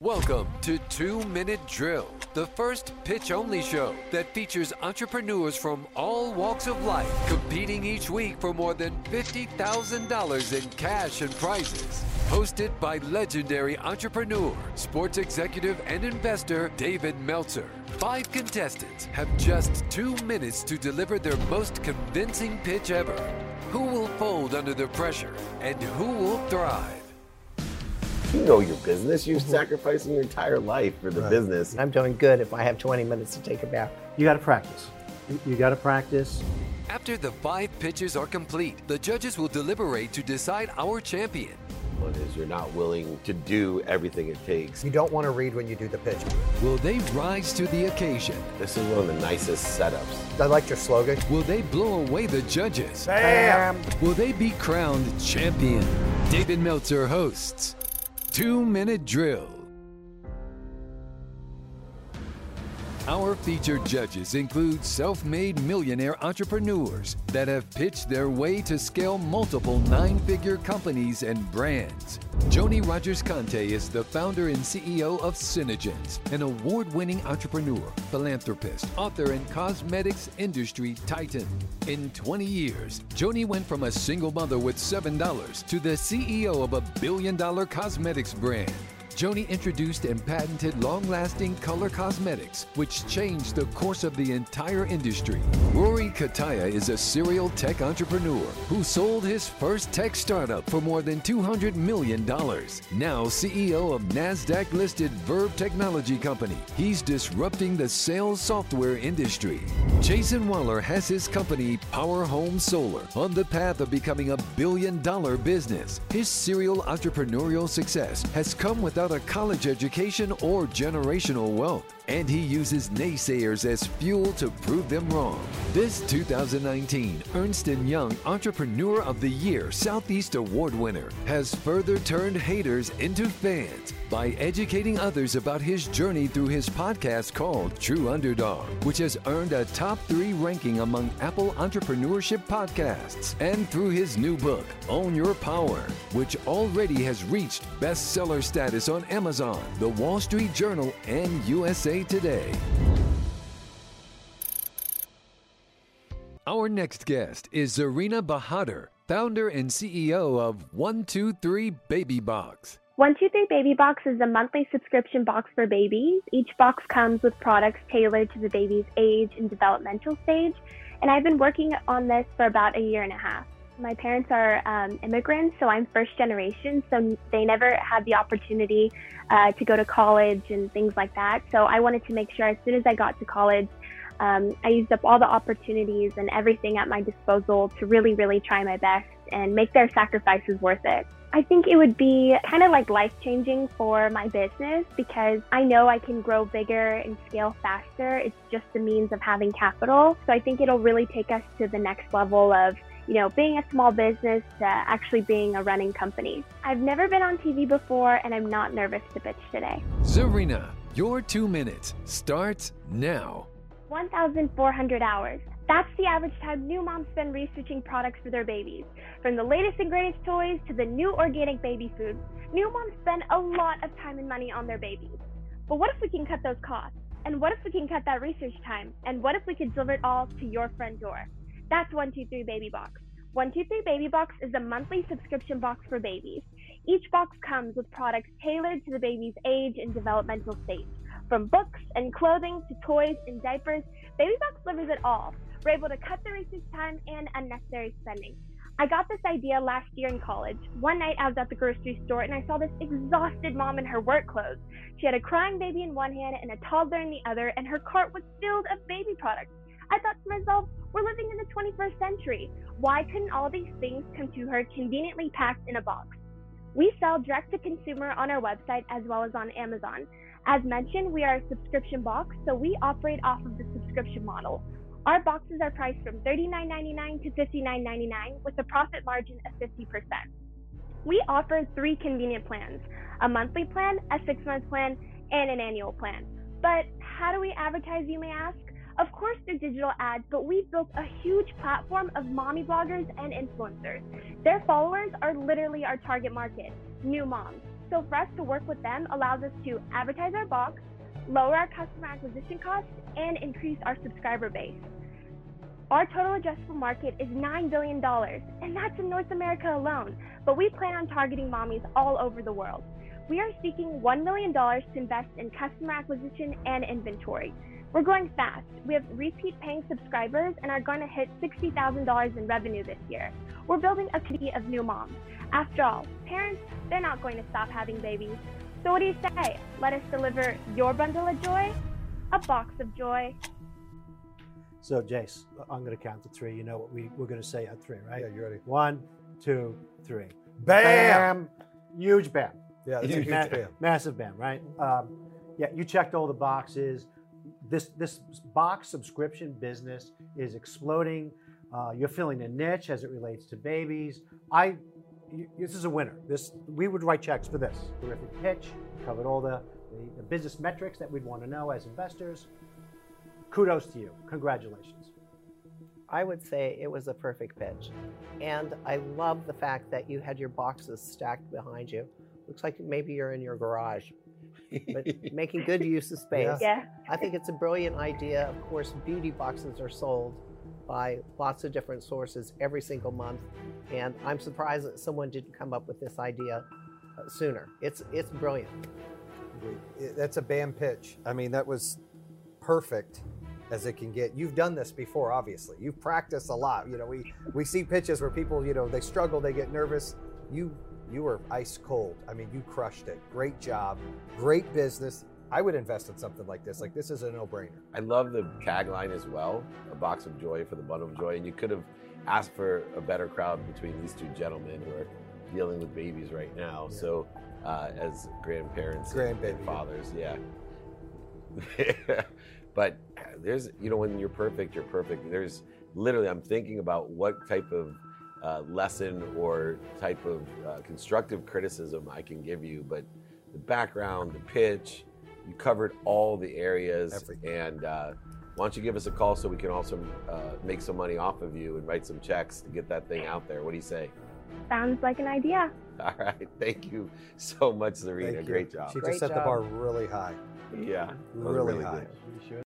Welcome to Two Minute Drill, the first pitch only show that features entrepreneurs from all walks of life competing each week for more than $50,000 in cash and prizes. Hosted by legendary entrepreneur, sports executive, and investor David Meltzer. Five contestants have just two minutes to deliver their most convincing pitch ever. Who will fold under the pressure and who will thrive? You know your business. You're mm-hmm. sacrificing your entire life for the Right. business. I'm doing good if I have 20 minutes to take a bath. You got to practice. You- You got to practice. After the five pitches are complete, the judges will deliberate to decide our champion. One is you're not willing to do everything it takes. You don't want to read when you do the pitch. Will they rise to the occasion? This is one of the nicest setups. I like your slogan. Will they blow away the judges? Bam! Will they be crowned champion? David Meltzer hosts Two Minute Drill. Our featured judges include self made millionaire entrepreneurs that have pitched their way to scale multiple nine figure companies and brands. Joni Rogers Kante is the founder and CEO of SeneGence, an award winning entrepreneur, philanthropist, author, and cosmetics industry titan. In 20 years, Joni went from a single mother with $7 to the CEO of a billion dollar cosmetics brand. Joni introduced and patented long lasting color cosmetics, which changed the course of the entire industry. Rory Cutaia is a serial tech entrepreneur who sold his first tech startup for more than $200 million. Now CEO of NASDAQ listed Verb Technology Company, he's disrupting the sales software industry. Jayson Waller has his company Power Home Solar on the path of becoming a billion dollar business. His serial entrepreneurial success has come without a college education or generational wealth, and he uses naysayers as fuel to prove them wrong. This 2019 Ernst & Young Entrepreneur of the Year Southeast Award winner has further turned haters into fans by educating others about his journey through his podcast called True Underdog, which has earned a top three ranking among Apple entrepreneurship podcasts, and through his new book, Own Your Power, which already has reached bestseller status on Amazon, The Wall Street Journal, and USA Today. Our next guest is Zarina Bahadur, founder and CEO of 123 Baby Box. 123 Baby Box is a monthly subscription box for babies. Each box comes with products tailored to the baby's age and developmental stage. And I've been working on this for about a year and a half. My parents are um, immigrants, so I'm first generation, so they never had the opportunity uh, to go to college and things like that. So I wanted to make sure as soon as I got to college, um, I used up all the opportunities and everything at my disposal to really, really try my best and make their sacrifices worth it. I think it would be kind of like life changing for my business because I know I can grow bigger and scale faster. It's just the means of having capital. So I think it'll really take us to the next level of you know, being a small business to actually being a running company. I've never been on TV before and I'm not nervous to pitch today. Zarina, your two minutes starts now. 1,400 hours. That's the average time new moms spend researching products for their babies. From the latest and greatest toys to the new organic baby food, new moms spend a lot of time and money on their babies. But what if we can cut those costs? And what if we can cut that research time? And what if we could deliver it all to your front door? That's 123 Baby Box. 123 Baby Box is a monthly subscription box for babies. Each box comes with products tailored to the baby's age and developmental stage. From books and clothing to toys and diapers, Baby Box delivers it all. We're able to cut the research time and unnecessary spending. I got this idea last year in college. One night I was at the grocery store and I saw this exhausted mom in her work clothes. She had a crying baby in one hand and a toddler in the other, and her cart was filled of baby products. I thought to myself, we're living in the 21st century. Why couldn't all these things come to her conveniently packed in a box? We sell direct to consumer on our website as well as on Amazon. As mentioned, we are a subscription box, so we operate off of the subscription model. Our boxes are priced from $39.99 to $59.99 with a profit margin of 50%. We offer three convenient plans a monthly plan, a six month plan, and an annual plan. But how do we advertise, you may ask? Of course, through digital ads, but we've built a huge platform of mommy bloggers and influencers. Their followers are literally our target market new moms. So for us to work with them allows us to advertise our box, lower our customer acquisition costs, and increase our subscriber base. Our total addressable market is $9 billion, and that's in North America alone, but we plan on targeting mommies all over the world. We are seeking $1 million to invest in customer acquisition and inventory. We're going fast. We have repeat paying subscribers and are going to hit $60,000 in revenue this year. We're building a community of new moms. After all, parents, they're not going to stop having babies. So what do you say? Let us deliver your bundle of joy? A box of joy. So, Jace, I'm going to count to three. You know what we, we're going to say at three, right? Yeah, you ready? One, two, three. Bam! Huge bam. Yeah, that's a huge Ma- bam. Massive bam, right? Um, yeah, you checked all the boxes. This this box subscription business is exploding. Uh, you're filling a niche as it relates to babies. I, you, this is a winner. This we would write checks for this. Terrific pitch. Covered all the, the, the business metrics that we'd want to know as investors. Kudos to you. Congratulations. I would say it was a perfect pitch. And I love the fact that you had your boxes stacked behind you. Looks like maybe you're in your garage, but making good use of space. Yeah. I think it's a brilliant idea. Of course, beauty boxes are sold by lots of different sources every single month, and I'm surprised that someone didn't come up with this idea uh, sooner. It's it's brilliant. That's a bam pitch. I mean, that was perfect as it can get. You've done this before, obviously. You've practiced a lot. You know, we we see pitches where people, you know, they struggle, they get nervous. You you were ice cold. I mean, you crushed it. Great job. Great business. I would invest in something like this. Like this is a no-brainer. I love the tagline as well, a box of joy for the bundle of joy. And you could have asked for a better crowd between these two gentlemen who are dealing with babies right now. Yeah. So, uh, as grandparents and- and fathers, yeah. but there's, you know, when you're perfect, you're perfect. There's literally, I'm thinking about what type of uh, lesson or type of uh, constructive criticism I can give you, but the background, the pitch, you covered all the areas, Everything. and uh, why don't you give us a call so we can also uh, make some money off of you and write some checks to get that thing out there? What do you say? Sounds like an idea. All right, thank you so much, Serena. Great job. She Great just set the bar really high. Yeah, that was Really high. good. You sure?